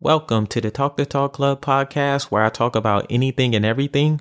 Welcome to the Talk to Talk Club podcast where I talk about anything and everything.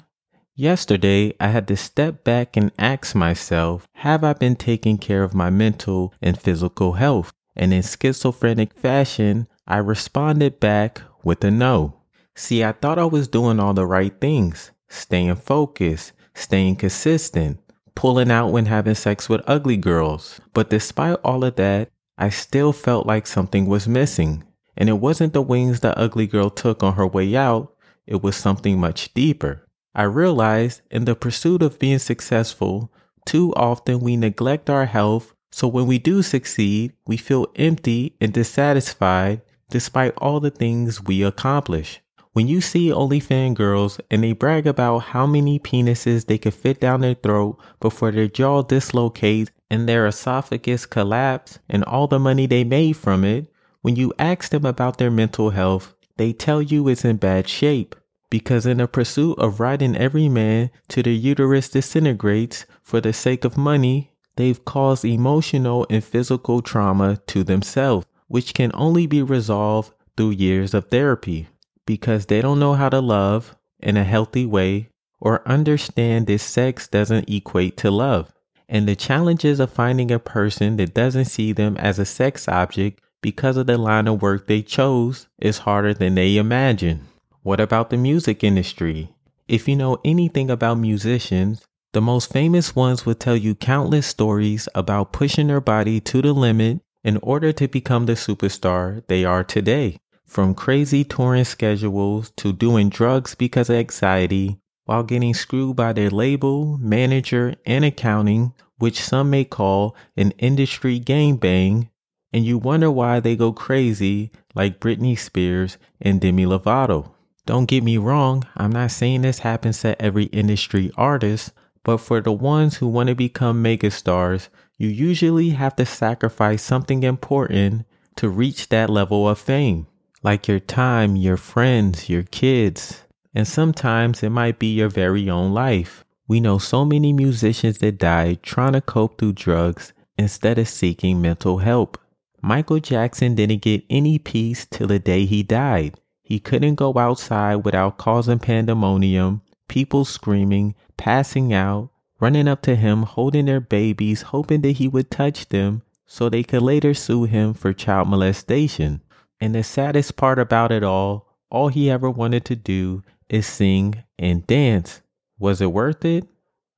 Yesterday, I had to step back and ask myself, have I been taking care of my mental and physical health? And in schizophrenic fashion, I responded back with a no. See, I thought I was doing all the right things, staying focused, staying consistent, pulling out when having sex with ugly girls. But despite all of that, I still felt like something was missing. And it wasn't the wings the ugly girl took on her way out, it was something much deeper. I realized in the pursuit of being successful, too often we neglect our health, so when we do succeed, we feel empty and dissatisfied despite all the things we accomplish. When you see OnlyFans girls and they brag about how many penises they can fit down their throat before their jaw dislocates and their esophagus collapse and all the money they made from it, when you ask them about their mental health, they tell you it's in bad shape because in the pursuit of riding every man to the uterus disintegrates for the sake of money, they've caused emotional and physical trauma to themselves, which can only be resolved through years of therapy because they don't know how to love in a healthy way or understand that sex doesn't equate to love. And the challenges of finding a person that doesn't see them as a sex object because of the line of work they chose is harder than they imagine. What about the music industry? If you know anything about musicians, the most famous ones will tell you countless stories about pushing their body to the limit in order to become the superstar they are today. From crazy touring schedules to doing drugs because of anxiety while getting screwed by their label, manager, and accounting, which some may call an industry gangbang, and you wonder why they go crazy like Britney Spears and Demi Lovato. Don't get me wrong, I'm not saying this happens to every industry artist, but for the ones who want to become megastars, you usually have to sacrifice something important to reach that level of fame, like your time, your friends, your kids, and sometimes it might be your very own life. We know so many musicians that died trying to cope through drugs instead of seeking mental help. Michael Jackson didn't get any peace till the day he died. He couldn't go outside without causing pandemonium, people screaming, passing out, running up to him, holding their babies, hoping that he would touch them so they could later sue him for child molestation. And the saddest part about it all, all he ever wanted to do is sing and dance. Was it worth it?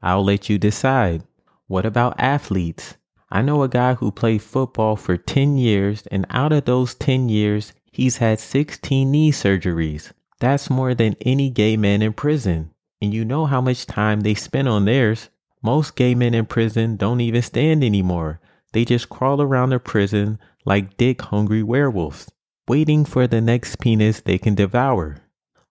I'll let you decide. What about athletes? I know a guy who played football for 10 years, and out of those 10 years, he's had 16 knee surgeries. That's more than any gay man in prison. And you know how much time they spend on theirs. Most gay men in prison don't even stand anymore. They just crawl around the prison like dick hungry werewolves, waiting for the next penis they can devour.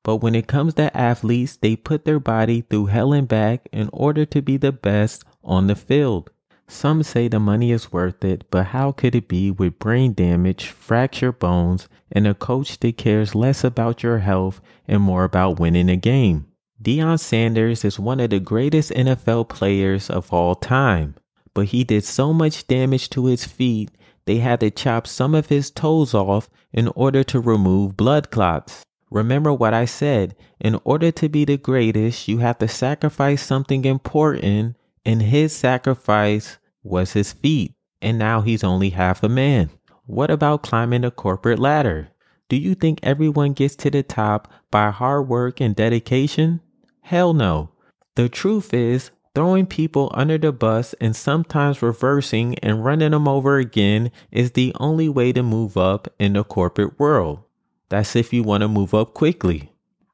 But when it comes to athletes, they put their body through hell and back in order to be the best on the field. Some say the money is worth it, but how could it be with brain damage, fractured bones, and a coach that cares less about your health and more about winning a game? Deion Sanders is one of the greatest NFL players of all time, but he did so much damage to his feet they had to chop some of his toes off in order to remove blood clots. Remember what I said in order to be the greatest, you have to sacrifice something important and his sacrifice was his feet, and now he's only half a man. What about climbing the corporate ladder? Do you think everyone gets to the top by hard work and dedication? Hell no. The truth is, throwing people under the bus and sometimes reversing and running them over again is the only way to move up in the corporate world. That's if you want to move up quickly.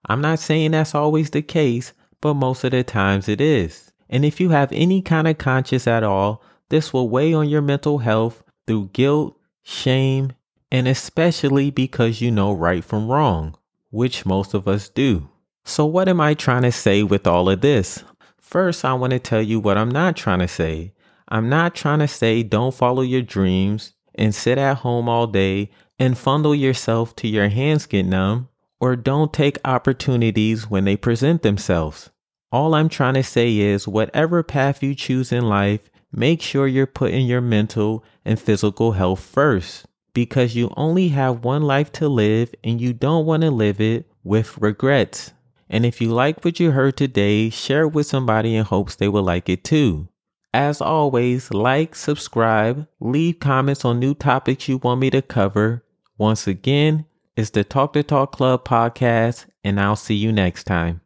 I'm not saying that's always the case, but most of the times it is. And if you have any kind of conscience at all, this will weigh on your mental health through guilt, shame, and especially because you know right from wrong, which most of us do. So, what am I trying to say with all of this? First, I want to tell you what I'm not trying to say. I'm not trying to say don't follow your dreams and sit at home all day and fondle yourself till your hands get numb, or don't take opportunities when they present themselves. All I'm trying to say is whatever path you choose in life, make sure you're putting your mental and physical health first. because you only have one life to live and you don't want to live it with regrets. And if you like what you heard today, share it with somebody in hopes they will like it too. As always, like, subscribe, leave comments on new topics you want me to cover. Once again, it's the Talk to Talk Club podcast, and I'll see you next time.